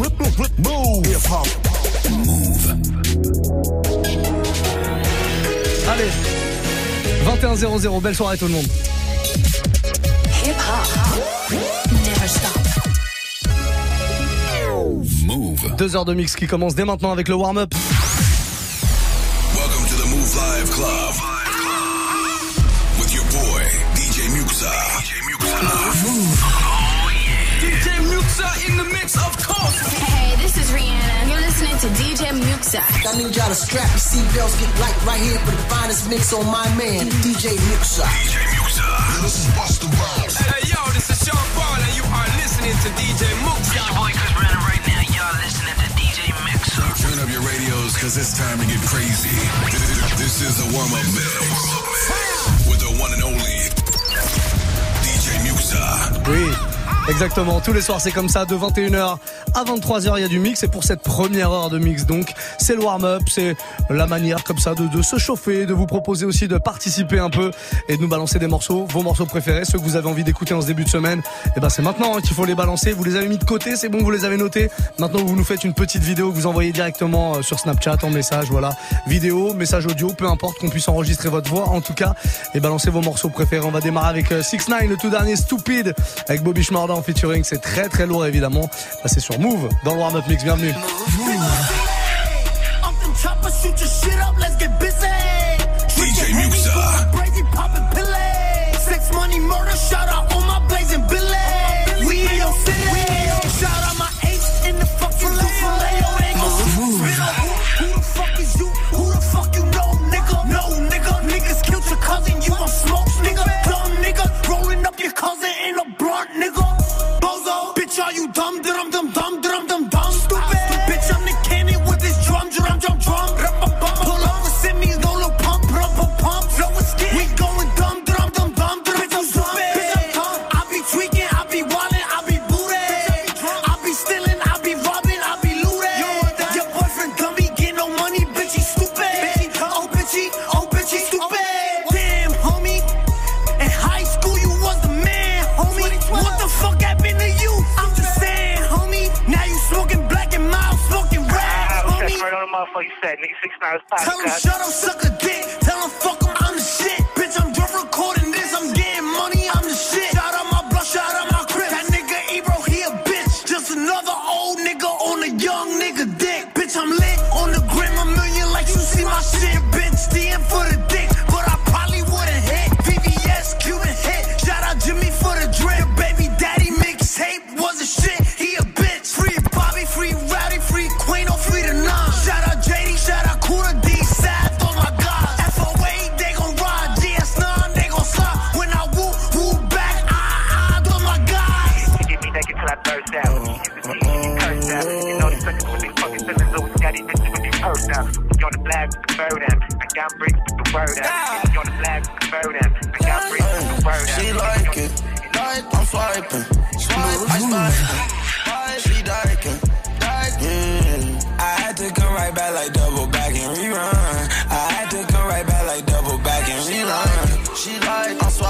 Move. Hip hop. Move. Allez. 21-0-0. Belle soirée tout le monde. Hip hop. Never stop. Move. Deux heures de mix qui commence dès maintenant avec le warm-up. Welcome to the Move Live Club. To DJ Muxa. I need y'all to strap your seatbelts, get light right here for the finest mix on my man, DJ Muxa. DJ Muxa. This is Busta Rhymes. Hey, yo, this is Sean Paul, and you are listening to DJ Muxa. Your boy Chris Brandon right now. Y'all listening to DJ Mixer. Turn up your radios, cause it's time to get crazy. This is the warm-up mix. With the one and only DJ Muxa. Oui. Exactement, tous les soirs c'est comme ça, de 21h à 23h il y a du mix. Et pour cette première heure de mix donc c'est le warm-up, c'est la manière comme ça de, de se chauffer, de vous proposer aussi de participer un peu et de nous balancer des morceaux, vos morceaux préférés, ceux que vous avez envie d'écouter en ce début de semaine, et ben c'est maintenant hein, qu'il faut les balancer, vous les avez mis de côté, c'est bon, vous les avez notés, maintenant vous nous faites une petite vidéo que vous envoyez directement euh, sur Snapchat en message, voilà, vidéo, message audio, peu importe qu'on puisse enregistrer votre voix. En tout cas et balancer vos morceaux préférés. On va démarrer avec 6 9 le tout dernier Stupid avec Bobby Schmorda en featuring, c'est très très lourd évidemment. Là, c'est sur Move. Dans le warm-up mix, bienvenue.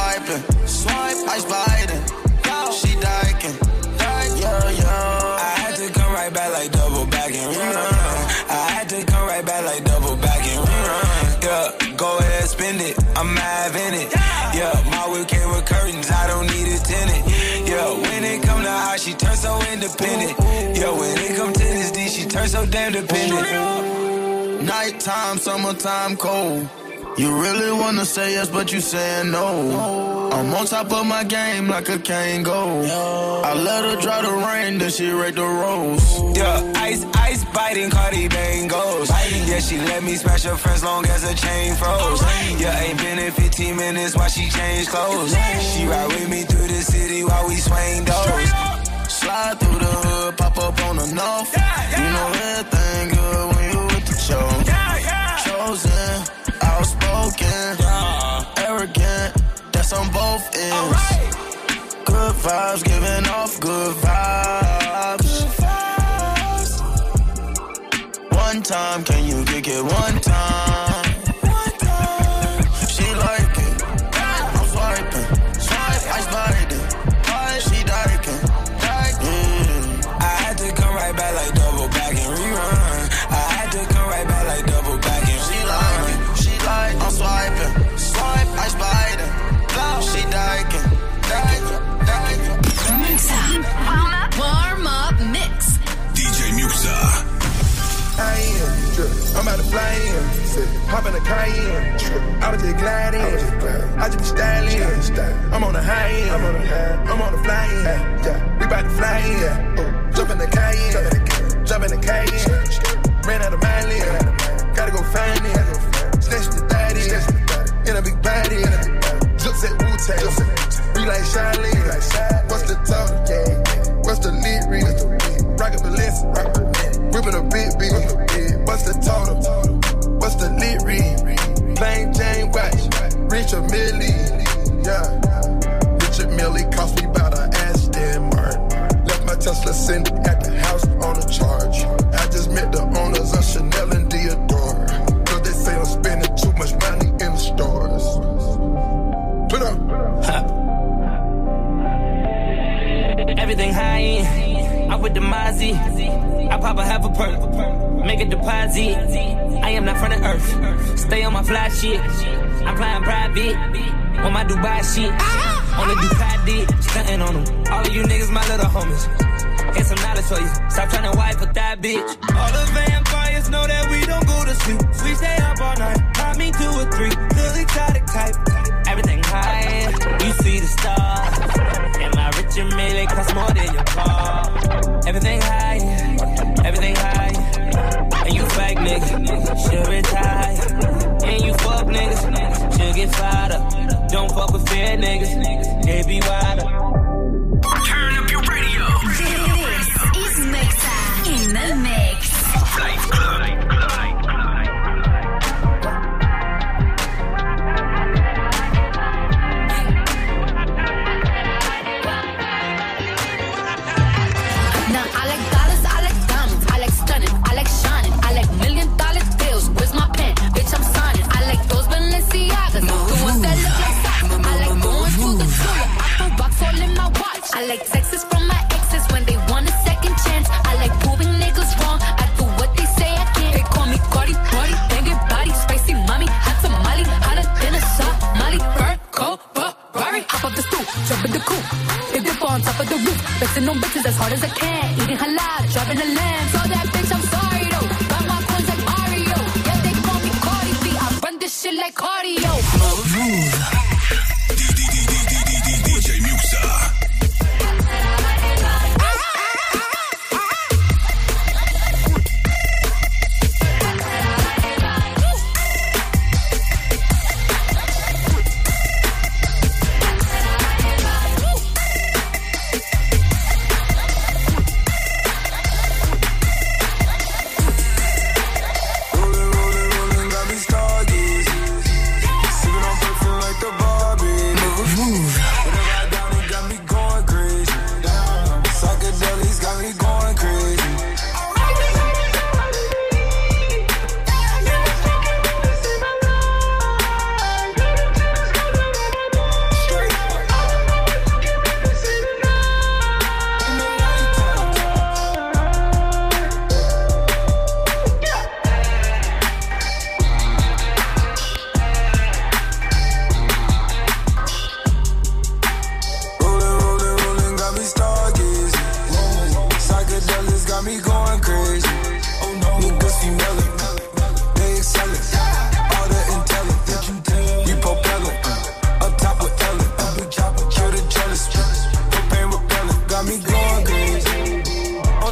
Swiping, swipe, I sliding, she liking, yo yo. I had to come right back like double back and rerun. I had to come right back like double back and rerun. Yeah, go ahead, spend it. I'm having it. Yeah, my whip came with curtains. I don't need a tenant. Yeah, when it come to how she turn so independent. Yeah, when it come to this D, she turn so damn dependent. Nighttime, summertime, cold. You really wanna say yes, but you saying no. I'm on top of my game like a Kango. I let her draw the rain, then she rake the rose. Yeah, ice, ice biting Cardi bangles. Yeah, she let me smash her friends long as her chain froze. Yeah, ain't been in 15 minutes while she changed clothes. She ride with me through the city while we swing doors. Slide through the hood, pop up on the north. You know everything good when you with the show. Chosen, outspoken, uh, arrogant. That's on both ends. Good vibes, giving off good vibes. One time, can you kick it one time? I'm about to fly in. Hop in a Cayenne. I was just gliding. I just be styling. I'm on the high end. I'm on the fly in. We about to fly in.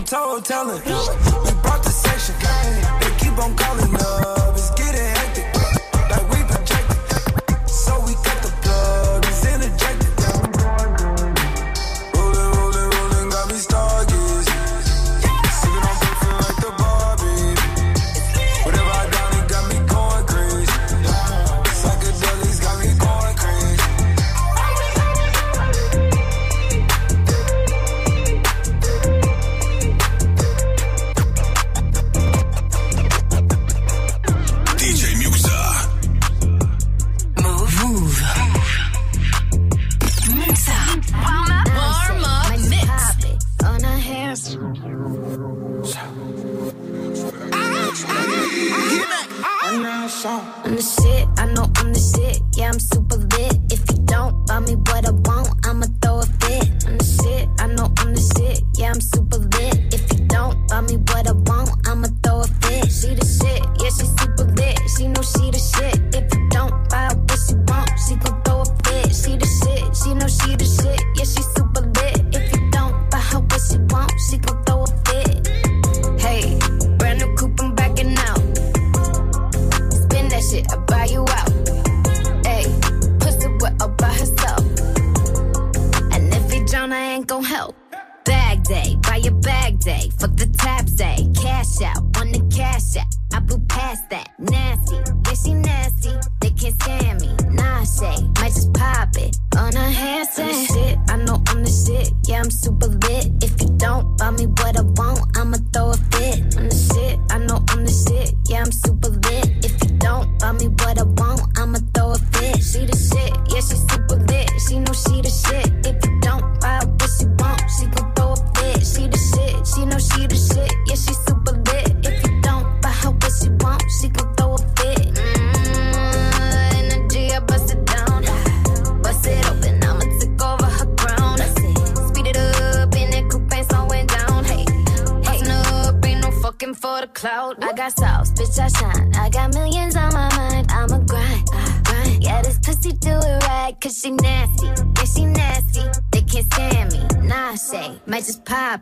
toe telling. We brought the section. They keep on calling.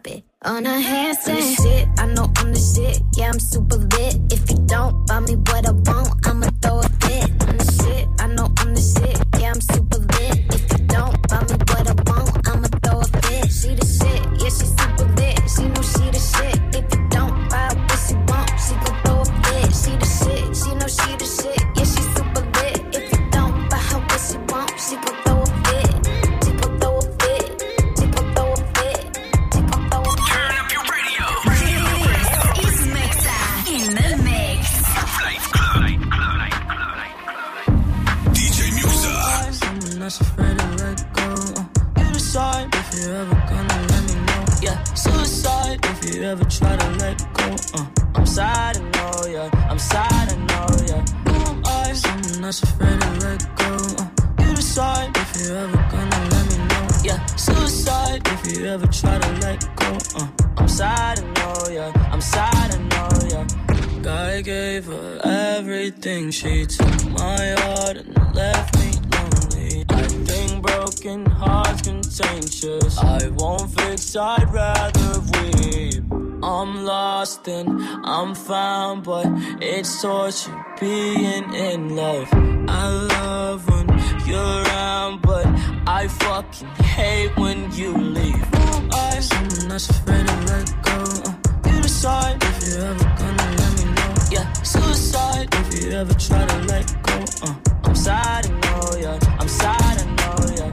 It on a handstand. Everything. She took my heart and left me lonely. I think broken hearts contagious. I won't fix, I'd rather weep. I'm lost and I'm found, but it's torture being in love. I love when you're around, but I fucking hate when you leave. I'm that's afraid to let go. You decide if you're ever gonna. Yeah, suicide if you ever try to let go. Uh, I'm sad, I know, yeah. I'm sad, I know, yeah.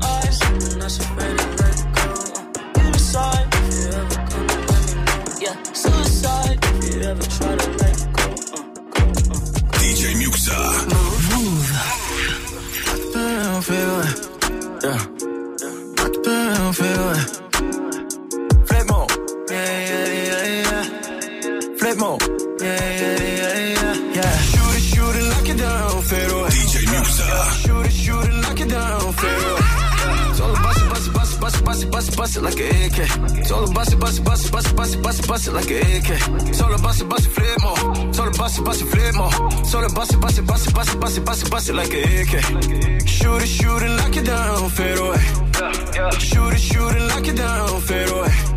I'm someone that's afraid to let go. Uh, you decide if you ever gonna let me know. Yeah, suicide if you ever try to let go. Uh, go, uh. DJ Muxa. Down, feel it. Yeah. Rock the down, feel it. Flip mode. Yeah, yeah, yeah, yeah. Flip mode. Yeah. Shoot it, shoot knock it down. Shoot it, shoot knock it down, like an AK. Solo bust it, bust it, bust it, bust it, like an AK. Solo bust it, bust flip more. Solo bust it, bust flip more. Solo bust it, bust it, bust it, bust it like an AK. Shoot it, shoot it, knock it down, fade away. Shoot it, shoot it, knock it down, fade away.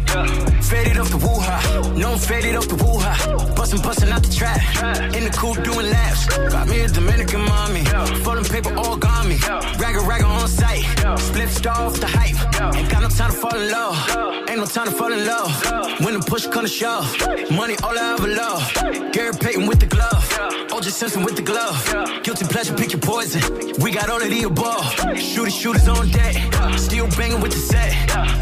Faded off the woo-ha, no I'm faded off the woo-ha. Bustin', bustin' out the trap, in the coupe doing laps. Got me a Dominican mommy, folding paper all got me. Ragga ragga on site, split star off the hype. Ain't got no time to fall in love, ain't no time to fall in love. When the push come to shove, money all I ever love. Gary Payton with the glove, OJ Simpson with the glove. Guilty pleasure, pick your poison. We got all of the above. Shooters, shooters on deck, still banging with the set.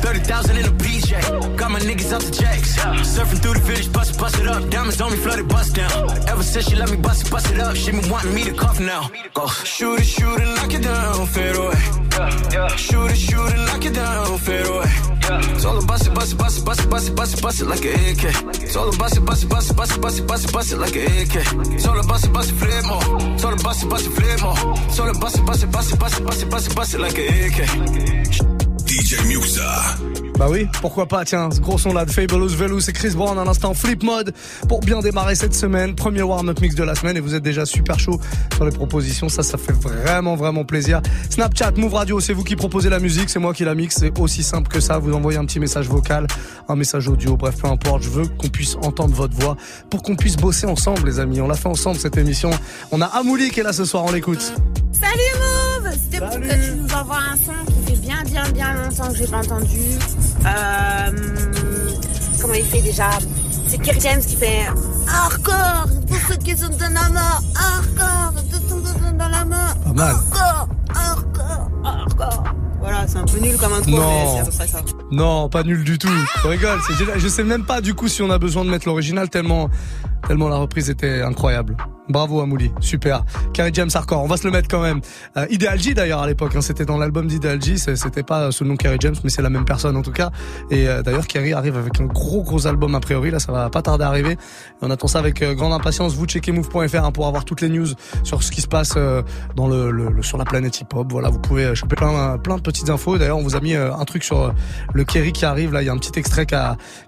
30,000 in a PJ, got my niggas out the jacks. Surfing through the village, bust it, bust it up. Diamonds on me, flooded, bust down. Ever since she let me bust it, bust it up, she been wanting me to cough now. Shoot it, shoot it, knock it down, fade away. Shoot it, shoot it, knock it down, fade away. Told him bust it, bust it, bust it, bust it, bust it, bust it, bust it like an AK. Told him bust it, bust it, bust it, bust it, bust it, bust it, bust it like an AK. Told him bust it, bust it, flip more. Told him bust it, bust it, flip more. Told him bust it, bust it, bust it, bust it, bust it, bust it, bust it like an AK. DJ Muxa. Bah oui, pourquoi pas, tiens, ce gros son là de Fabulous Velous et Chris Brown, un instant flip mode pour bien démarrer cette semaine. Premier warm-up mix de la semaine et vous êtes déjà super chaud sur les propositions, ça, ça fait vraiment, vraiment plaisir. Snapchat, Move Radio, c'est vous qui proposez la musique, c'est moi qui la mixe, c'est aussi simple que ça. Vous envoyez un petit message vocal, un message audio, bref, peu importe, je veux qu'on puisse entendre votre voix pour qu'on puisse bosser ensemble, les amis. On l'a fait ensemble cette émission. On a Amouli qui est là ce soir, on l'écoute. Salut Move C'était pour que tu nous envoies un son qui fait bien bien bien longtemps que j'ai pas entendu. Euh, comment il fait déjà? C'est Kerry James qui fait Hardcore Pour ceux qui sont dans la mort sont dans la mort Pas mal. Hardcore Voilà, c'est un peu nul comme intro, Non. mais c'est à peu près ça. Non, pas nul du tout. Je rigole. c'est génial. Je sais même pas du coup si on a besoin de mettre l'original tellement, tellement la reprise était incroyable. Bravo Amouli, super. Carrie James Hardcore, on va se le mettre quand même. Euh, Ideal J d'ailleurs à l'époque, hein, c'était dans l'album d'Ideal c'est- c'était pas sous le nom Carrie James, mais c'est la même personne en tout cas. Et euh, d'ailleurs Carrie arrive avec un gros gros album a priori, là ça va pas tarder à arriver. Et on attend ça avec euh, grande impatience. Vous checkez move.fr hein, pour avoir toutes les news sur ce qui se passe euh, dans le, le- le- sur la planète hip hop. Voilà, vous pouvez choper plein plein de petites infos. D'ailleurs on vous a mis un truc sur le Kerry qui arrive là, il y a un petit extrait qui,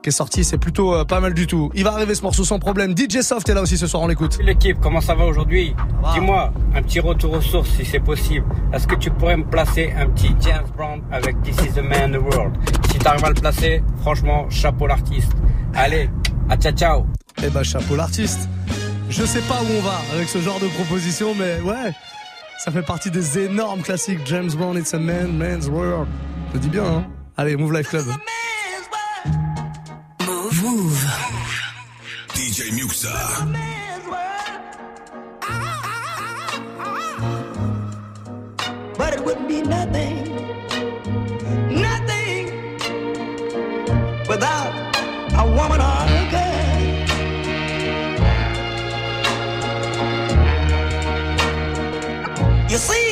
qui est sorti, c'est plutôt pas mal du tout. Il va arriver ce morceau sans problème. DJ Soft est là aussi ce soir, on l'écoute. L'équipe, comment ça va aujourd'hui Dis-moi, un petit retour aux sources si c'est possible. Est-ce que tu pourrais me placer un petit James Brown avec This is the man in the world? Si t'arrives à le placer, franchement, chapeau l'artiste. Allez, à ciao ciao Eh ben chapeau l'artiste. Je sais pas où on va avec ce genre de proposition, mais ouais, ça fait partie des énormes classiques. James Brown, It's a Man, Man's World. Je dis bien, hein. Allez, Move Life Club. But it would be nothing, nothing without a woman or a girl. You see,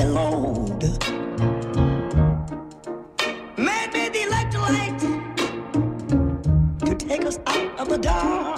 heavy load. Made the electrolyte to take us out of the dark.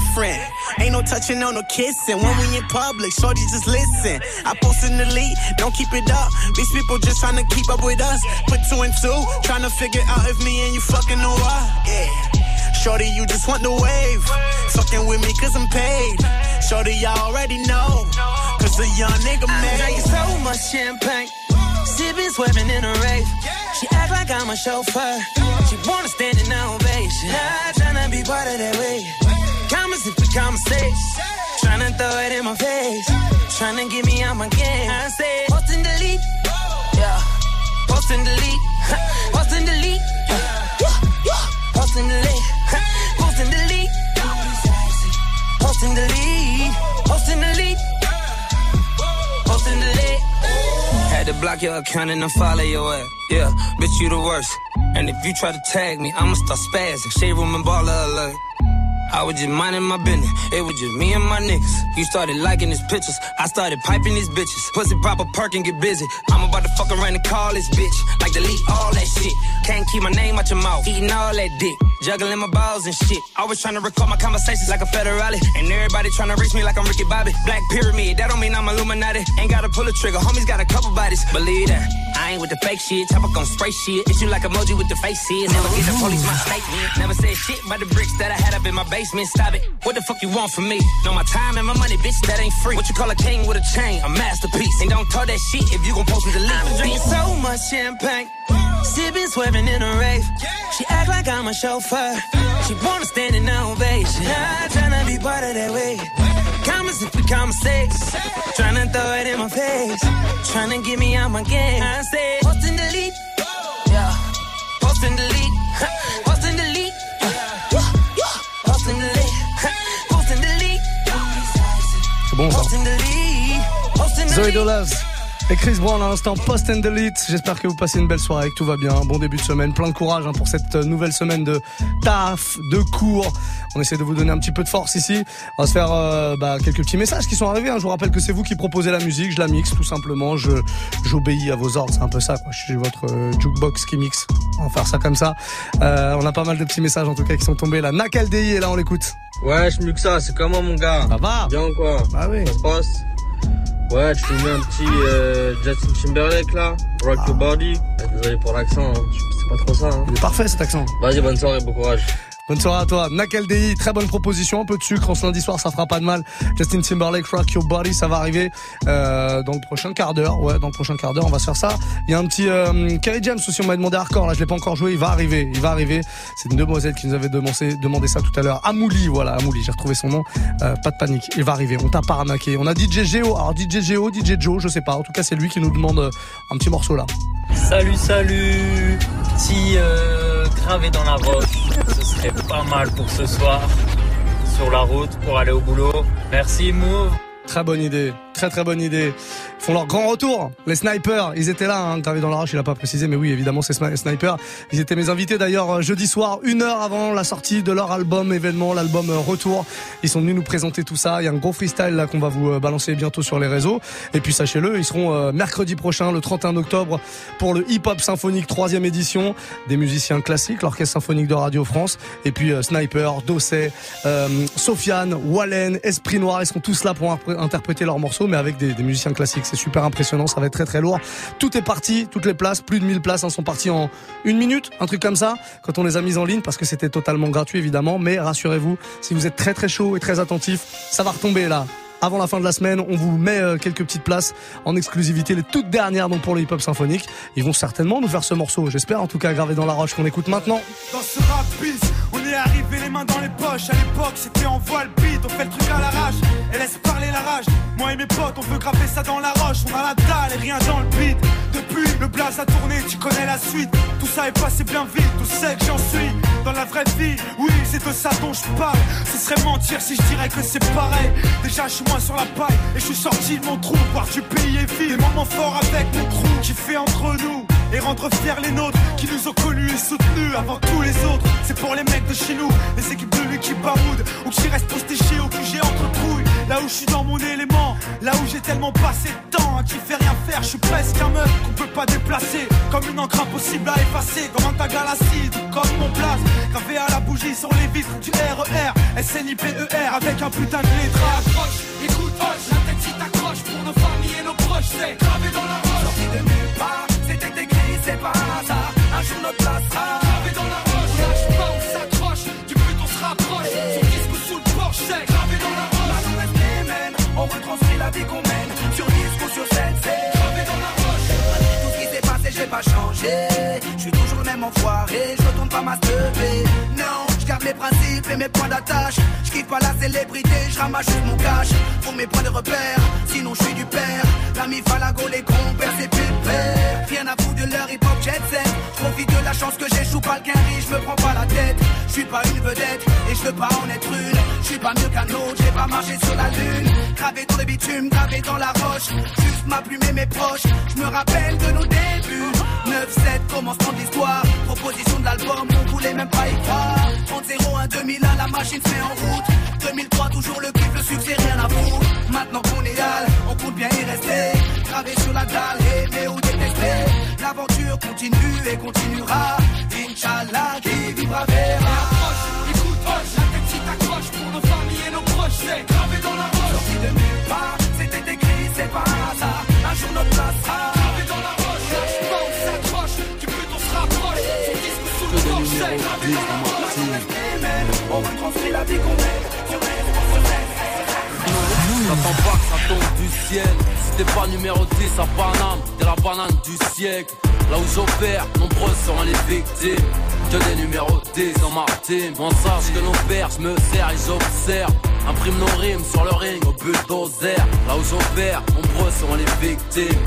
Different. Ain't no touching, no no kissing. When we in public, shorty just listen. I post in the lead, don't keep it up. These people just trying to keep up with us. Put two and two, trying to figure out if me and you fucking or what. Yeah. Shorty, you just want the wave. Fucking with me cause I'm paid. Shorty, y'all already know. Cause a young nigga made. so much champagne, sipping, swerving in a rave. She act like I'm a chauffeur. She wanna stand in ovation. I tryna be part of that way. Comments if we conversate. Tryna throw it in my face. Tryna get me out my game. I say, post and delete. Yeah. Post and delete. Post and delete. Post and delete. Post and delete. Post and delete. Post and delete. Post and delete. Had to block your account and unfollow your ass. Yeah, bitch, you the worst. And if you try to tag me, I'ma start spazzing. Shade room and baller alert. I was just minding my business. It was just me and my niggas. You started liking his pictures. I started piping these bitches. Pussy pop a perk and get busy. I'm about to fuck around and call this bitch. Like delete all that shit. Can't keep my name out your mouth. Eating all that dick. Juggling my balls and shit. Always trying to record my conversations like a federale. And everybody trying to reach me like I'm Ricky Bobby. Black pyramid. That don't mean I'm Illuminati. Ain't gotta pull a trigger. Homies got a couple bodies. Believe that. I ain't with the fake shit. Chopper gon' spray shit. Issue like emoji with the faces. Never get the police my statement. Never said shit about the bricks that I had up in my basement. Stop it. What the fuck you want from me? Know my time and my money, bitch, that ain't free. What you call a king with a chain? A masterpiece. And don't talk that shit if you gon' post me the. I've been drinking so much champagne. Sipping, swerving in a rave. She act like I'm a chauffeur. She wanna stand in ovation. I tryna be part of that way. Comments if we conversate. Tryna throw it in my face. Tryna get me out my game. I say, post and delete. Yeah. Post and delete. Post and delete. Post and delete. Post and delete. C'est bon ça. Post and delete. Post and Zoé et Chris Brown à l'instant Post and Delete. J'espère que vous passez une belle soirée, que tout va bien. Bon début de semaine, plein de courage hein, pour cette euh, nouvelle semaine de taf, de cours. On essaie de vous donner un petit peu de force ici. On va se faire euh, bah, quelques petits messages qui sont arrivés. hein. Je vous rappelle que c'est vous qui proposez la musique, je la mixe tout simplement. Je j'obéis à vos ordres, c'est un peu ça. Quoi. Je suis votre euh, jukebox qui mixe. On va faire ça comme ça. Euh, on a pas mal de petits messages en tout cas qui sont tombés là. Nakaldei est là, on l'écoute. Ouais, je mieux que ça, c'est comment mon gars Ça va Bien quoi Bah oui. Ça se passe Ouais, tu mets un petit euh, Justin Timberlake là, Rock Your Body. Désolé pour l'accent, hein. c'est pas trop ça. Hein. Il est parfait cet accent. Vas-y, bonne soirée, bon courage. Bonne soirée à toi. Nakaldei, très bonne proposition, un peu de sucre en ce lundi soir, ça fera pas de mal. Justin Timberlake, Rock Your Body, ça va arriver euh, dans le prochain quart d'heure. Ouais, dans le prochain quart d'heure, on va se faire ça. Il y a un petit euh, Kerry James aussi, on m'a demandé hardcore, là je l'ai pas encore joué, il va arriver, il va arriver. C'est une demoiselle qui nous avait demandé, demandé ça tout à l'heure. Amouli, voilà, Amouli, j'ai retrouvé son nom. Euh, pas de panique, il va arriver, on t'a pas. On a DJ Geo, alors DJ Geo, DJ Joe, je sais pas, en tout cas c'est lui qui nous demande euh, un petit morceau là. Salut, salut Petit euh, gravé dans la roche, ce serait pas mal pour ce soir. Sur la route pour aller au boulot. Merci, Move Très bonne idée, très très bonne idée. Ils font leur grand retour, les snipers. Ils étaient là, hein, gravé dans la roche, il a pas précisé, mais oui, évidemment, c'est sni- snipers. Ils étaient mes invités d'ailleurs euh, jeudi soir, une heure avant la sortie de leur album événement, l'album euh, Retour. Ils sont venus nous présenter tout ça. Il y a un gros freestyle là qu'on va vous euh, balancer bientôt sur les réseaux. Et puis sachez-le, ils seront mercredi prochain, le 31 octobre, pour le Hip Hop Symphonique troisième édition. Des musiciens classiques, l'Orchestre Symphonique de Radio France, et puis Sniper, Dosset, euh, Sofiane, Wallen, Esprit Noir. Ils seront tous là pour interpréter leurs morceaux, mais avec des, musiciens classiques. C'est super impressionnant, ça va être très très lourd. Tout est parti, toutes les places, plus de 1000 places hein, sont parties en une minute, un truc comme ça, quand on les a mises en ligne, parce que c'était totalement gratuit évidemment. Mais rassurez-vous, si vous êtes très très chaud et très attentif, ça va retomber là. Avant la fin de la semaine, on vous met euh, quelques petites places en exclusivité, les toutes dernières donc pour le hip-hop symphonique. Ils vont certainement nous faire ce morceau, j'espère en tout cas gravé dans la roche qu'on écoute maintenant. Dans ce rap on est arrivé les mains dans les poches. À l'époque, c'était en voile on fait le truc à l'arrache et Moi et mes potes, on veut graver ça dans la roche. On a la dalle et rien dans le beat. Depuis, le blaze a tourné, tu connais la suite. Tout ça est passé bien vite, tout sait que j'en suis. Dans la vraie vie, oui, c'est de ça dont je parle. Ce serait mentir si je dirais que c'est pareil. Déjà, je suis moins sur la paille et je suis sorti de mon trou. Voir du pays et des moments forts avec mon crew qui fait entre nous et rendre fiers les nôtres qui nous ont connus et soutenus avant tous les autres. C'est pour les mecs de chez nous, les équipes de l'équipe Baroud, ou qui restent postichés ou que j'ai entre couilles. Là où je suis dans mon élément, là où j'ai tellement passé de temps à qui fait rien faire, je suis presque un meuf qu'on peut pas déplacer. Comme une encre impossible à effacer, comme un tag à l'acide, comme mon place, gravé à la bougie sur les vitres du RER, SNIPER avec un putain de lettrage. Écoute, si pour nos familles et nos proches, c'est gravé dans la roche. C'est pas un hasard. Un jour notre place sera gravé dans la roche. Lâche pas, on s'accroche, du but on se rapproche. Sur disque ou sous le porche, gravé dans la roche. La nouvelle mène, on retranscrit la vie qu'on mène. Sur disque ou sur scène, c'est gravé dans la roche. Tout ce qui s'est passé, j'ai pas changé. Je suis toujours le même enfoiré, je retourne pas ma teubée. Non, garde mes principes et mes points d'attache. Je kiffe pas la célébrité, je ramasse juste mon cash. Pour mes points de repère, sinon je suis du père. L'ami Falago, les compères, c'est foutre de leur hip hop jet set. Profite de la chance que j'échoue pas le je me prends pas la tête. Je suis pas une vedette et je veux pas en être une. Je suis pas mieux qu'un autre, j'ai pas marché sur la lune. Gravé dans le bitume, gravé dans la roche. Juste ma plume et mes proches. Je me rappelle de nos débuts. 9-7, commencement de l'histoire. Proposition de l'album, on voulait même pas y croire. 30-0, 1 2001, la machine se met en route. 2003, toujours le kiff, le succès, rien à foutre. Maintenant qu'on est hal, on compte bien y rester. Gravé sur la dalle, aimer ou détester. L'aventure continue et continuera. Inch'Allah, qui vivra verra. Écoute, hoche, la tête si t'accroches pour nos familles et nos proches, c'est gravé dans la roche. Sorti de nulle part, c'était écrit, c'est pas un hasard. Un jour notre place sera gravé dans la roche. Pas on s'accroche, du but on se rapproche. Son disque sous le roche, c'est gravé dans la roche. On transmet la vie qu'on mène. J'attends pas que ça tombe du ciel. Si t'es pas numéro 10 à Paname, t'es la banane du siècle. Là où j'opère, nombreux seront les victimes. Que des numéros 10 dans ma team. On sache que nos pères, je me sers et j'observe. Imprime nos rimes sur le ring au bulldozer. Là où j'opère, nombreux seront les victimes.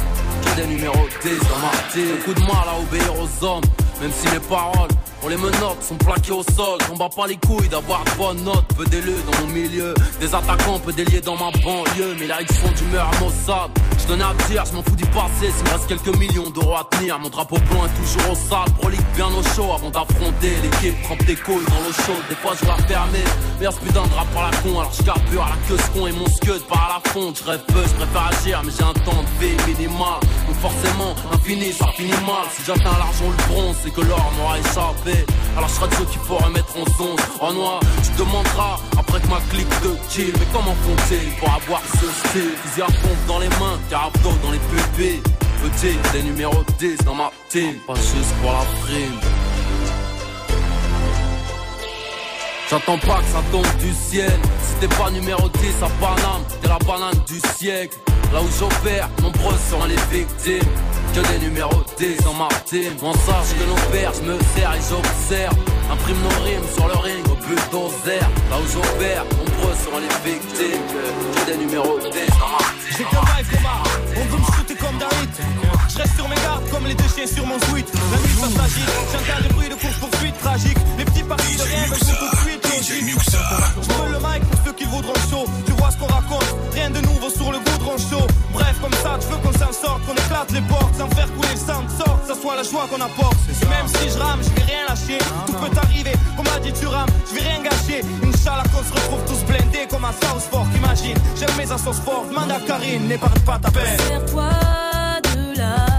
Que des numéros 10 dans ma team. Beaucoup de mal à obéir aux hommes, même si mes paroles on les menottes sont plaquées au sol, on bat pas les couilles d'avoir de bonnes notes, peu d'élus dans mon milieu, des attaquants peu déliés dans ma banlieue, mais là ils font d'humeur à Mossad. Je tenais à dire, je m'en fous du passé, s'il me reste quelques millions d'euros à tenir, mon drapeau blanc est toujours au sale, prolique bien au chaud avant d'affronter l'équipe, trempe des couilles dans l'eau chaude, des fois je la fermer, ce putain de rap par la con, alors je carbure à la queue ce con et mon scud par à la fonte, je rêve peu, je préfère agir, mais j'ai un temps de vie minimal, donc forcément, infini, ça finit mal, si j'atteins l'argent le bronze, que l'or m'aura échappé. Alors serai de ceux qu'il faut remettre en zone En noir, tu te demanderas après que ma clique de kill. Mais comment font-ils pour avoir ce style? Fusil à pompe dans les mains, carabdo dans les pupilles. Petit, des numéros 10 dans ma team. Pas juste pour la prime J'attends pas que ça tombe du ciel. Si t'es pas numéro 10 à Paname T'es la banane du siècle. Là où j'opère, nombreux seront les victimes. Que des numéros 10 dans ma team. On sache que nos pères, je me sers et j'observe. Imprime nos rimes sur le ring au bulldozer Là où j'opère, nombreux seront les victimes. Que des numéros 10 dans ma team. J'ai qu'un vibe Omar, on veut me shooter comme David. Je reste sur mes gardes comme les deux chiens sur mon suite La nuit ça s'agit, j'entends des bruits de course poursuite tragique. Les petits partis de rien tout de suite Je veux le mic pour ceux qui voudront chaud Tu vois ce qu'on raconte, rien de nouveau sur le goudron chaud. Bref comme ça, tu veux qu'on s'en sorte, qu'on éclate les portes Sans faire couler le sang de sorte, ça soit la joie qu'on apporte. Et même si je rame, je vais rien lâcher. Tout peut arriver, comme a dit tu rames, je vais rien gâcher. Inch'Allah qu'on se retrouve tous blindés comme un South Fork Imagine, j'aime mes assos fortes, demande à Karine, n'épargne pas ta peine. Sers-toi de la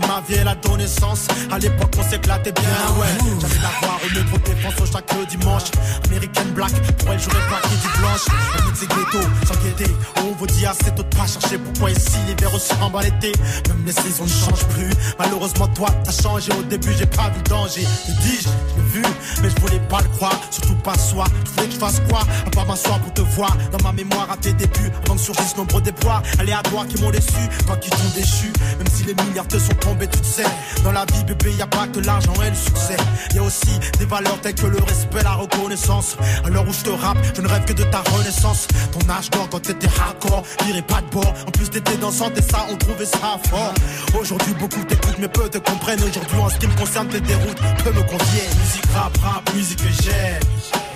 Ma vie, donné sens. À l'époque, on s'éclatait bien, ouais. J'allais la voir au métro défense chaque dimanche. American Black, pour elle, j'aurais pas qui du blanche. Elle me disait ghetto, sans guetter. On vous dit assez tôt de pas chercher pourquoi ici l'hiver aussi en bas l'été. Même les saisons ne changent plus. Malheureusement, toi, t'as changé. Au début, j'ai pas vu le danger. Me dis-je, je l'ai vu, mais je voulais pas le croire. Surtout pas soi. Tu voulais que je fasse quoi? À part m'asseoir pour te voir. Dans ma mémoire, à tes débuts. Avant que surgissent nombreux déboires. Aléatoires qui m'ont déçu. Toi qui t'ont déchu. Même si les milliards te sont tombés, tu sais. Dans la vie, bébé, y a pas que l'argent et le succès. Y a aussi des valeurs telles que le respect, la reconnaissance. À l'heure où je te rappe, je ne rêve que de ta renaissance. Ton âge d'or quand t'étais hardcore, n'irait pas de bord. En plus t'étais dansante et ça, on trouvait ça fort. Aujourd'hui, beaucoup t'écoutent, mais peu te comprennent. Aujourd'hui, en ce qui me concerne, tes déroutes peu me conviennent. Musique rap, rap, musique que j'aime.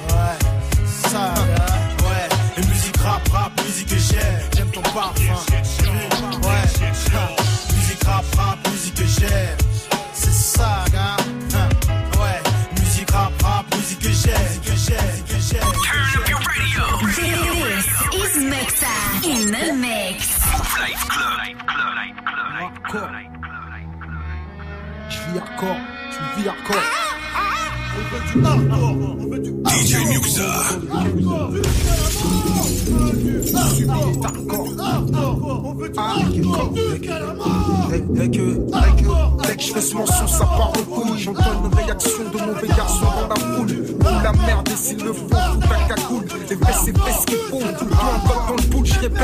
Ouais, ça, ouais. Et musique rap, rap, musique que j'aime. J'aime ton parfum. Ouais, musique rap, rap, j'aime. C'est ça, gars. Hein, Ouais, musique rap, rap, musique que j'aime. Musique que j'aime, que j'aime. This is Mixa in the mix. Hardcore. Je vis hardcore, tu vis hardcore. DJ Muxa. Dès que, dès que, dès que je fais ce morceau, ça part en couille. J'entends une réaction de mauvais garçon dans la foule. Ou la merde, et s'il le faut, tout à cagoule. Les fesses, c'est qu'il faut. Tout le dans le pool, je répète.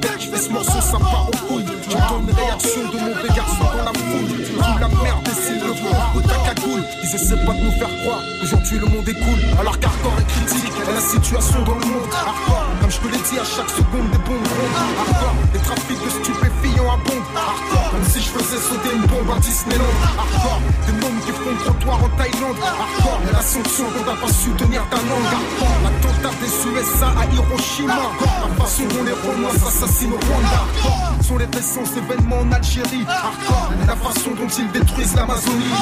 Dès que je fais ce morceau, ça part en couille. J'entends une réaction de mauvais garçon dans la foule. La merde, et s'il le faut, tout à cagoule. Ils essaient pas de nous faire croire. Aujourd'hui, le monde est cool. Alors qu'hardcore est critique. Et la situation dans le monde. Hardcore, comme je te l'ai dit, à chaque seconde, des bombes rondes. Hardcore, les trafics de stupéfiants abondent. Hardcore, comme si je faisais sauter une bombe à Disneyland. Hardcore, des mômes qui font trottoir en Thaïlande. Hardcore, la sanction qu'on n'a pas su tenir ta langue. Hardcore, l'attentat des USA à Hiroshima. La façon dont les Romains s'assassinent au Rwanda. Hardcore, sont les récents événements en Algérie. La façon dont ils détruisent l'Amazonie.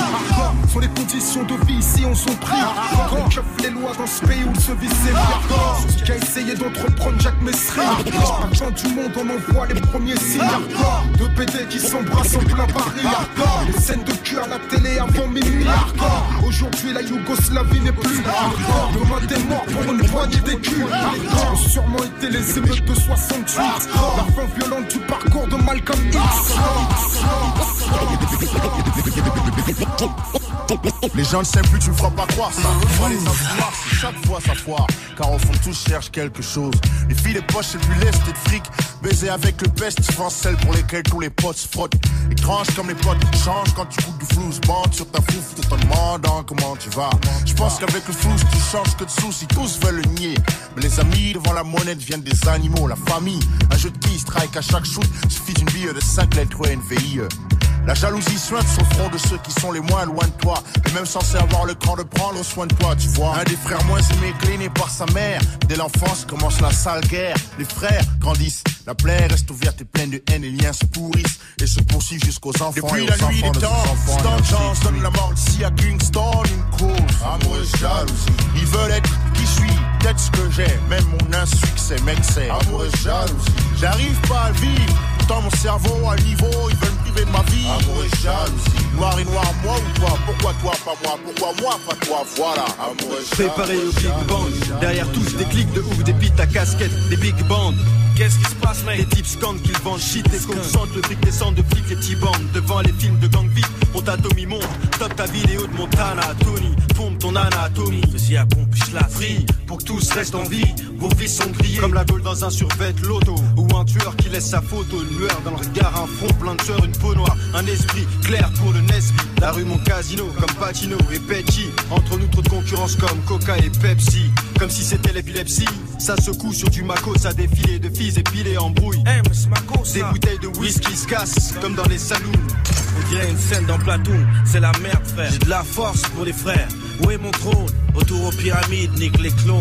Sont les conditions de vie ici on sont pris. Hardcore, on les lois dans ce pays où se vit c'est Hardcore, ce qui a essayé d'entreprendre Jacques Messry. Hardcore, du monde on envoie les premiers signes. Hardcore, deux PD qui s'embrassent en plein Paris. Hardcore, les scènes de cul à la télé avant minuit. Aujourd'hui la Yougoslavie n'est plus. Hardcore, demain t'es mort pour une poignée d'écus. Hardcore, sûrement été les émeutes de 68. Hardcore, la fin violente du parcours de Malcolm X. Les gens ne savent plus, tu me feras pas croire ça. Moi, les c'est chaque fois ça foire. Car au fond, tous cherchent quelque chose. Les filles, les poches, c'est plus lest de fric. Baiser avec le best, souvent celles pour lesquelles tous les potes se frottent. Étrange comme les potes changent quand tu goûtes du flou. Bande sur ta fouf, tout en demandant comment tu vas. Je pense qu'avec le flou, tu changes que de soucis. Tous veulent le nier. Mais les amis devant la monnaie deviennent des animaux. La famille, un jeu de qui strike à chaque shoot. Suffit d'une bille de 5 lettres ou NVI. La jalousie sur le front de ceux qui sont les moins loin de toi. Et même censé avoir le cran de prendre soin de toi, tu vois. Un des frères moins aimés, cléné par sa mère. Dès l'enfance commence la sale guerre. Les frères grandissent. La plaie reste ouverte et pleine de haine. Les liens se pourrissent et se poursuivent jusqu'aux enfants. Depuis et la aux nuit enfants des de temps. Stan donne la mort ici à Kingston, une cause. Amour et jalousie. Ils veulent être qui je suis, peut-être ce que j'ai, même mon insuccès, mec, c'est Amour et jalousie. J'arrive pas à vivre, pourtant mon cerveau à niveau, ils veulent me priver de ma vie. Amour et jalousie. Noir et noir, moi ou toi, pourquoi toi, pas moi, pourquoi moi, pas toi, voilà. Amour et Préparé au Big Bang. Derrière tous des clics de ouf, des bites à casquette, des big bands. Qu'est-ce qui se passe, mec? Les types scandent qu'ils vendent shit et qu'on sente le fric descend de flics les petits bandes. Devant les films de gang vite, mon Tommy monte. Top ta vidéo de Montana, Tony. Pompe ton anatomie. Vas-y, à pompe, je la Free, pour que tous restent en vie. Vos vies sont grillées comme la gaule dans un survêt loto. Ou un tueur qui laisse sa photo, une lueur dans le regard, un front plein de sueur, une peau noire. Un esprit clair pour le Nesby. La rue, mon casino, comme Patino et Petty. Entre nous, trop de concurrence comme Coca et Pepsi. Comme si c'était l'épilepsie. Ça secoue sur du maco, ça défilé de filles épilées en brouille. Des bouteilles de whisky se cassent comme dans les saloons. On dirait une scène dans Platoon, c'est la merde frère. J'ai de la force pour les frères. Où est mon trône? Retour aux pyramides, nique les clones.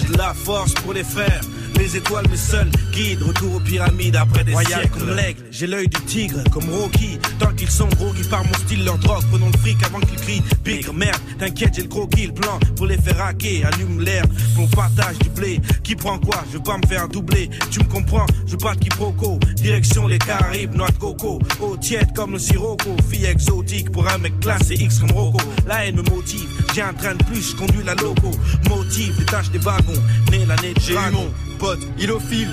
J'ai de la force pour les frères. Les étoiles, mes seuls guides. Retour aux pyramides après des Royal siècles. comme l'aigle, j'ai l'œil du tigre, comme Rocky. Tant qu'ils sont gros, qui par mon style, leur drogue. Prenons le fric avant qu'ils crient. Big merde, t'inquiète, j'ai le croquis, le plan pour les faire hacker. Allume l'air, pour partage du blé. Qui prend quoi? Je veux pas me faire doubler. Tu me comprends? Je veux pas de quiproquo. Direction les Caraïbes, noix de coco. Eau tiède comme le sirocco. Fille exotique pour un mec classé X comme Rocco. La haine me motive. J'ai un train de plus, je conduis la loco. Motive, détache des wagons. Né l'année de J'ai eu dragon. mon pote, il au fil.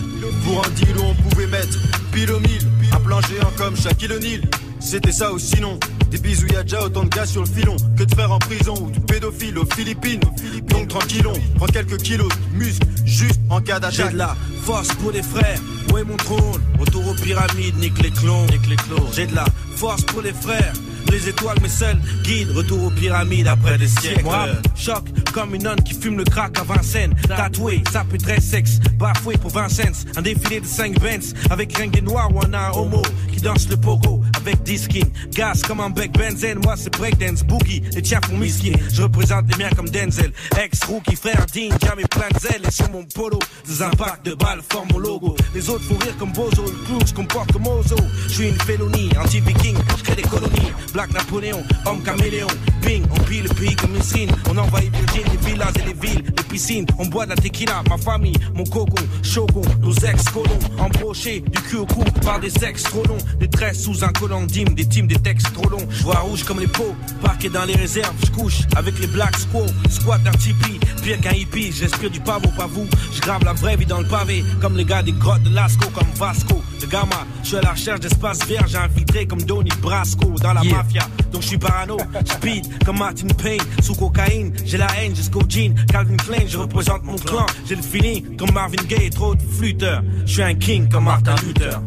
Pour un deal où on pouvait mettre pile au mille. Un plan géant comme Shaquille O'Neal. C'était ça ou sinon. Des bisous, y a déjà autant de gars sur le filon que de faire en prison ou du pédophile aux Philippines. Donc tranquillon, prends quelques kilos de muscles juste en cas J'ai d'attaque. de la force pour les frères. Où est mon trône Retour aux pyramides, nique les clones, nique les clones. J'ai de la force pour les frères. Les étoiles, mes seuls guides. Retour aux pyramides après des siècles. Moi, choc comme une nonne qui fume le crack à Vincennes. Tatoué, ça peut très sexe. Bafoué pour 20 cents. Un défilé de 5 Benz. Avec rien des noirs ou un homo qui danse le pogo. Avec des skins. Gaz comme un bec benzène. Moi, c'est breakdance, boogie. Les tiens font miskin. Je représente les miens comme Denzel. Ex-rookie, frère Dean. Jamais plein de zèle. Et sur mon polo, des impacts de balles forment mon logo. Les autres font rire comme Bozo. Le clown se comporte comme Ozo. Je suis une félonie. Anti-viking. Je crée des colonies. Black Napoléon. Homme caméléon. Bing. On pille le pays comme une srine. On envahit Virgin, les villas et les villes. Les piscines. On boit de la tequila. Ma famille. Mon cocon. Shogun. Nos ex-colons. Embrochés. Du cul au cou. Par des ex trop longs. Des tresses sous un Des teams, des textes trop longs. Je vois rouge comme les pots. Parqué dans les réserves. Je couche avec les Black Squaw. Squat d'un tipi. Pire qu'un hippie. J'inspire du pavot, pas vous. Je grave la vraie vie dans le pavé. Comme les gars des grottes de Lascaux. Comme Vasco. De Gamma. Je suis à la recherche d'espace vert. J'ai infiltré comme Donny Brasco. Dans la mafia. Donc je suis parano. Speed comme Martin Payne. Sous cocaïne. J'ai la haine jusqu'au jean. Calvin Klein. Je représente mon clan. J'ai le feeling comme Marvin Gaye. Trop de flûteurs. Je suis un king comme Martin Luther.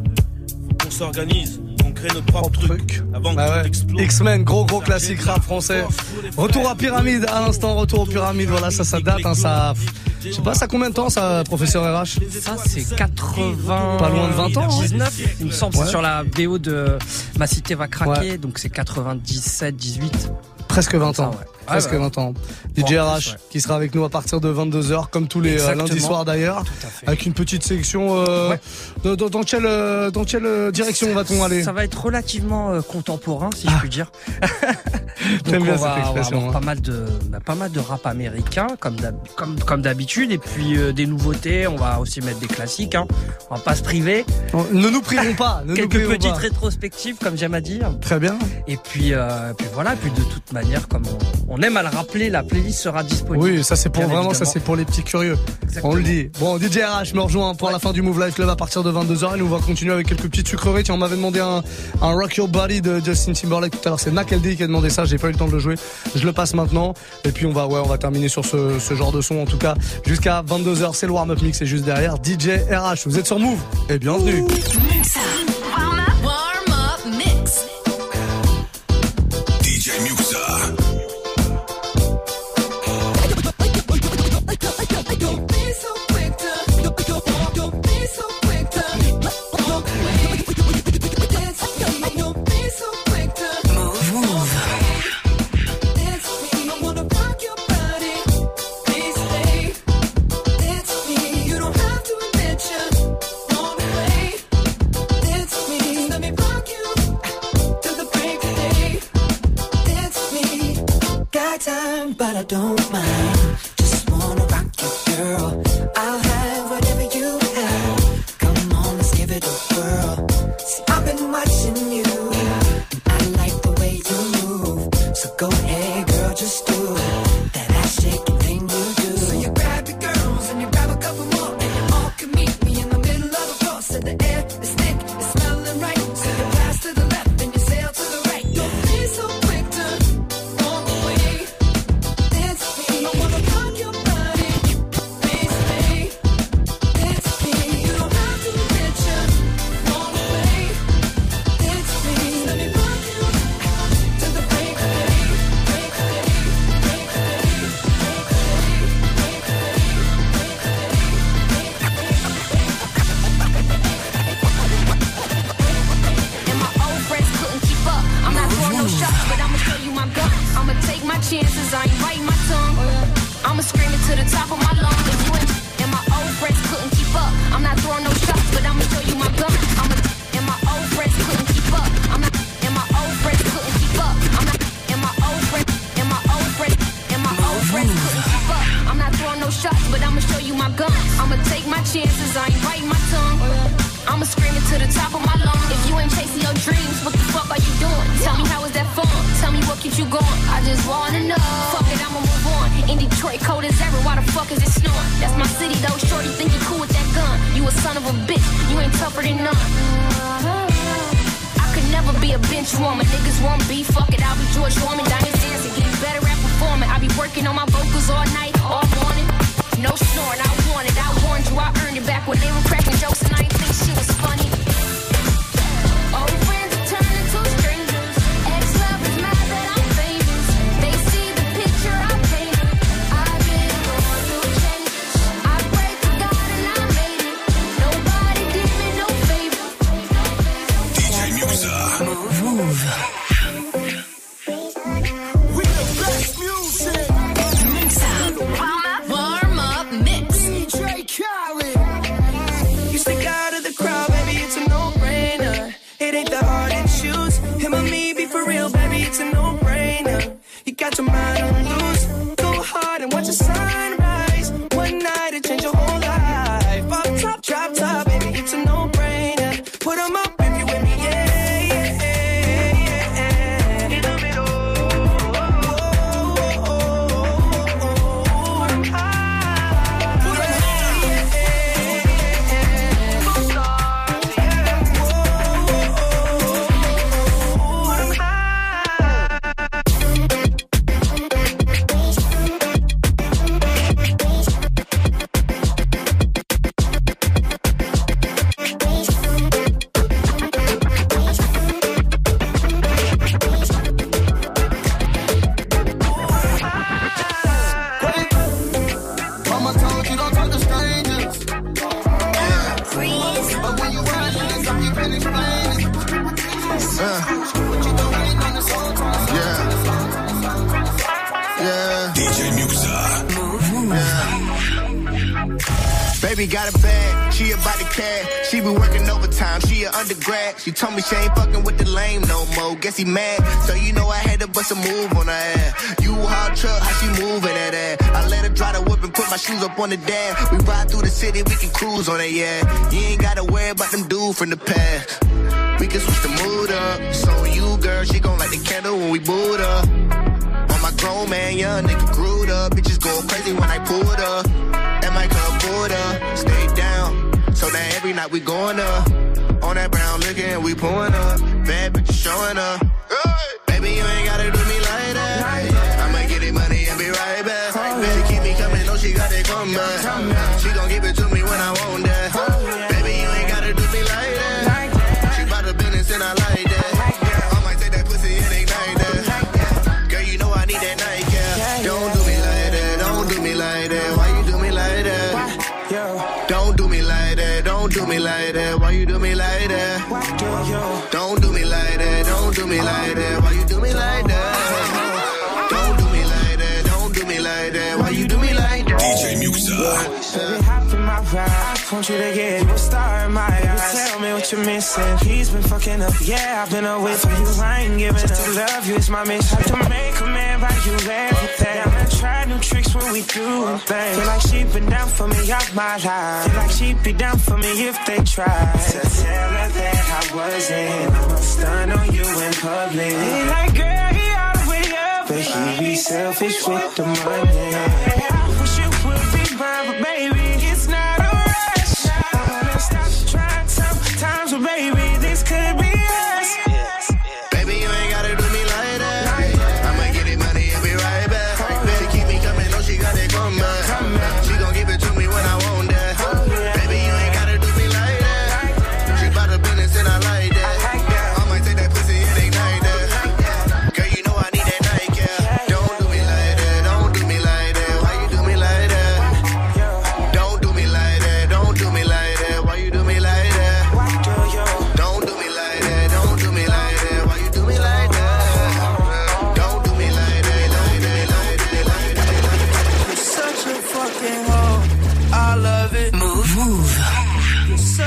Qu'on s'organise. On crée notre propre truc. Avant que Bah tout ouais. explose. X-Men, gros gros classique rap français. Retour à Pyramide, à l'instant, retour aux Pyramides. Voilà, ça, ça date, hein, ça. Je sais pas, ça a combien de temps, ça, professeur RH Ça, c'est 80. Pas loin de 20 ans, hein. 19, il me semble. Ouais. C'est sur la BO de Ma Cité va craquer. Donc, c'est 97, 18. Presque 20 ans. Ah, Presque ouais. 20 ans. DJ Bon, RH ouais. qui sera avec nous à partir de 22h comme tous les euh, Exactement. lundis soirs d'ailleurs avec une petite sélection euh, dans, dans- dans quelle euh, dans quelle euh, direction va-t-on aller Ça va être relativement euh, contemporain, si je puis dire. Donc J'aime bien on va, cette on va expression, avoir hein. pas mal de bah, pas mal de rap américain comme comme comme d'habitude et puis euh, des nouveautés. On va aussi mettre des classiques. Hein. On va pas se priver. Ne nous privons pas. Ne nous Quelques privons petites pas. rétrospectives comme j'aime à dire. Très bien. Et puis euh, puis voilà. Et puis de toute manière, comme on, on aime à le rappeler, la playlist sera disponible. Oui, ça c'est pour Bien vraiment, ça c'est pour les petits curieux. On le dit. Bon, DJ RH me rejoint pour la fin du Move Life Club à partir de 22h et nous on va continuer avec quelques petites sucreries. Tiens, on m'avait demandé un, un Rock Your Body de Justin Timberlake tout à l'heure. C'est Nakaldi qui a demandé ça. J'ai pas eu le temps de le jouer. Je le passe maintenant. Et puis on va, ouais, on va terminer sur ce, ce genre de son en tout cas jusqu'à 22h. C'est le warm-up mix et juste derrière DJ RH. Vous êtes sur Move et bienvenue. Told me she ain't fucking with the lame no more. Guess he mad, so you know I had to bust a move on her ass. You hard truck, how she moving that ass. I let her drive the whip and put my shoes up on the dash. We ride through the city, we can cruise on it, yeah. You ain't gotta worry about them dudes from the past. We can switch the mood up. So you, girl, she gon' like the candle when we boot up. On my grown man, young nigga grew up. Bitches go crazy when I pulled up. That might come quarter. Stay down. So that every night we going up. On that brown liquor and we pulling up. Bad bitch showing up. Hey. Baby, you ain't gotta do me like that. I'ma get it money and be right back. Baby, keep me coming, know she got that comeback. you missing. He's been fucking up, yeah, I've been away from you. I ain't giving up. To love you is my mission. To make a man buy you everything. I'm gonna try new tricks when we do things. Feel like she been down for me all my life. Feel like she'd be down for me if they try. to tell her that I wasn't. I'ma on you in public. He like, girl, he all the way up. But he be selfish with the money. I wish you would be mine, but baby.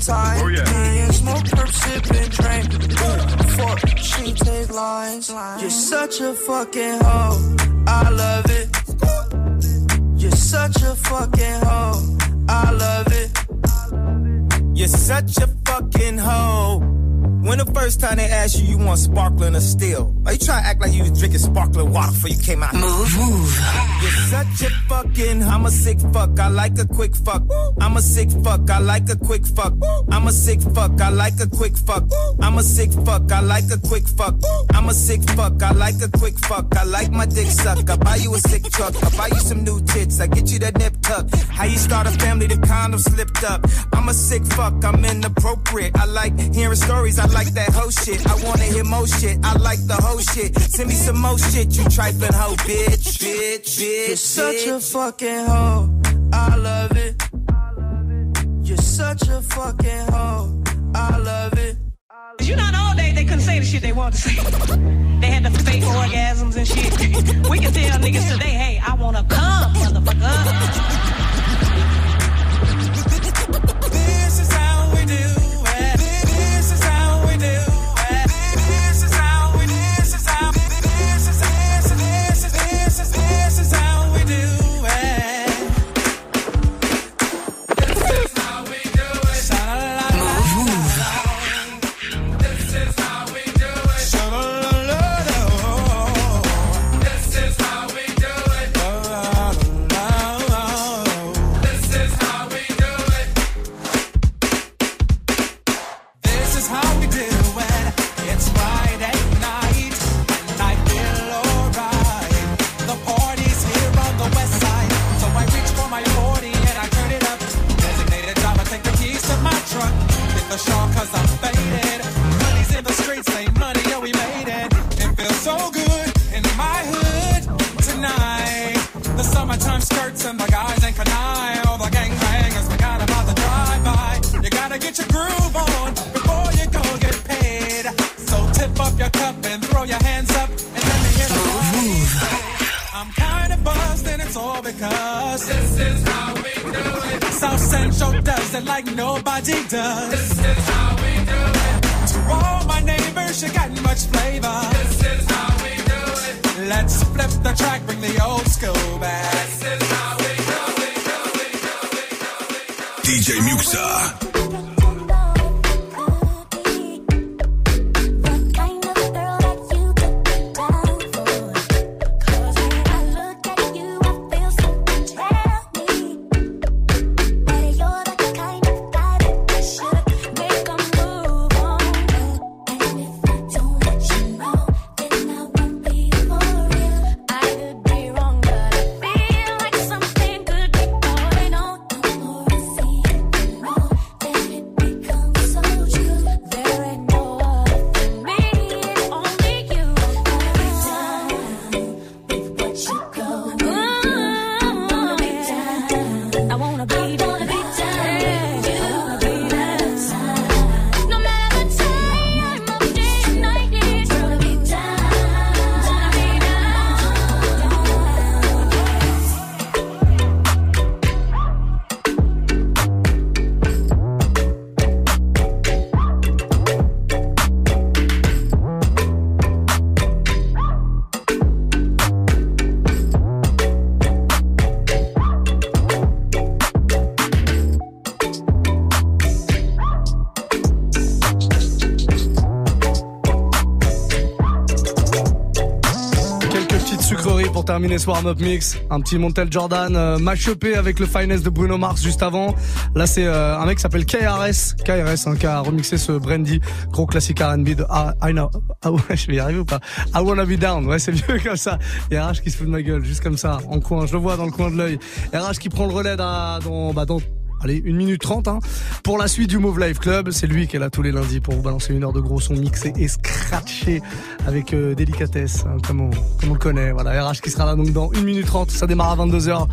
Time? Oh, yeah. Me and smoke, perp, sip, and drink. Fuck. She take lines. You're such a fucking hoe. I love it. You're such a fucking hoe. I love it. You're such a fucking hoe. When the first time they asked you, you want sparkling or still? Are you trying to act like you was drinking sparkling water before you came out? Move, move. You're such a fucking. I'm a sick fuck. I like a quick fuck. I'm a sick fuck. I like a quick fuck. I'm a sick fuck. I like a quick fuck. I'm a sick fuck. I like a quick fuck. I'm a sick fuck. I like a quick fuck. I like my dick suck. I buy you a sick truck. I buy you some new tits. I get you that nip tuck. How you start a family? The condom slipped up. I'm a sick fuck. I'm inappropriate. I like hearing stories. I like that whole shit. I wanna hear more shit. I like the whole shit. Send me some more shit. You trifling hoe, bitch, bitch, bitch. You're such a fucking hoe. I love it. You're such a fucking hoe. I love it. You know, in the old they couldn't say the shit they wanted to say. They had the fake orgasms and shit. We can tell niggas today, hey, I wanna come, motherfucker. Terminer ce warm-up mix. Un petit Montel Jordan euh, machupé avec le finesse de Bruno Mars juste avant. Là, c'est euh, un mec qui s'appelle KRS. KRS, hein, qui a remixé ce Brandy, gros classique R&B de I, I know. Ah ouais, je vais y arriver ou pas? I wanna be down. Ouais, c'est mieux comme ça. Il y a RH qui se fout de ma gueule, juste comme ça, en coin. Je le vois dans le coin de l'œil. RH qui prend le relais dans, bah, dans allez, une minute trente, hein, pour la suite du Move Life Club. C'est lui qui est là tous les lundis pour vous balancer une heure de gros son mixé et scratché avec euh, délicatesse, hein, comme, on, comme on le connaît. Voilà, RH qui sera là donc dans une minute trente. Ça démarre à 22h.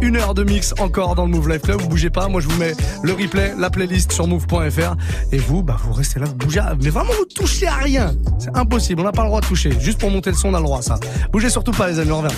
Une heure de mix encore dans le Move Life Club. Vous bougez pas. Moi, je vous mets le replay, la playlist sur move.fr. Et vous, bah, vous restez là, vous bougez. Mais vraiment, vous touchez à rien. C'est impossible. On n'a pas le droit de toucher. Juste pour monter le son, on a le droit à ça. Bougez surtout pas, les amis. On revient.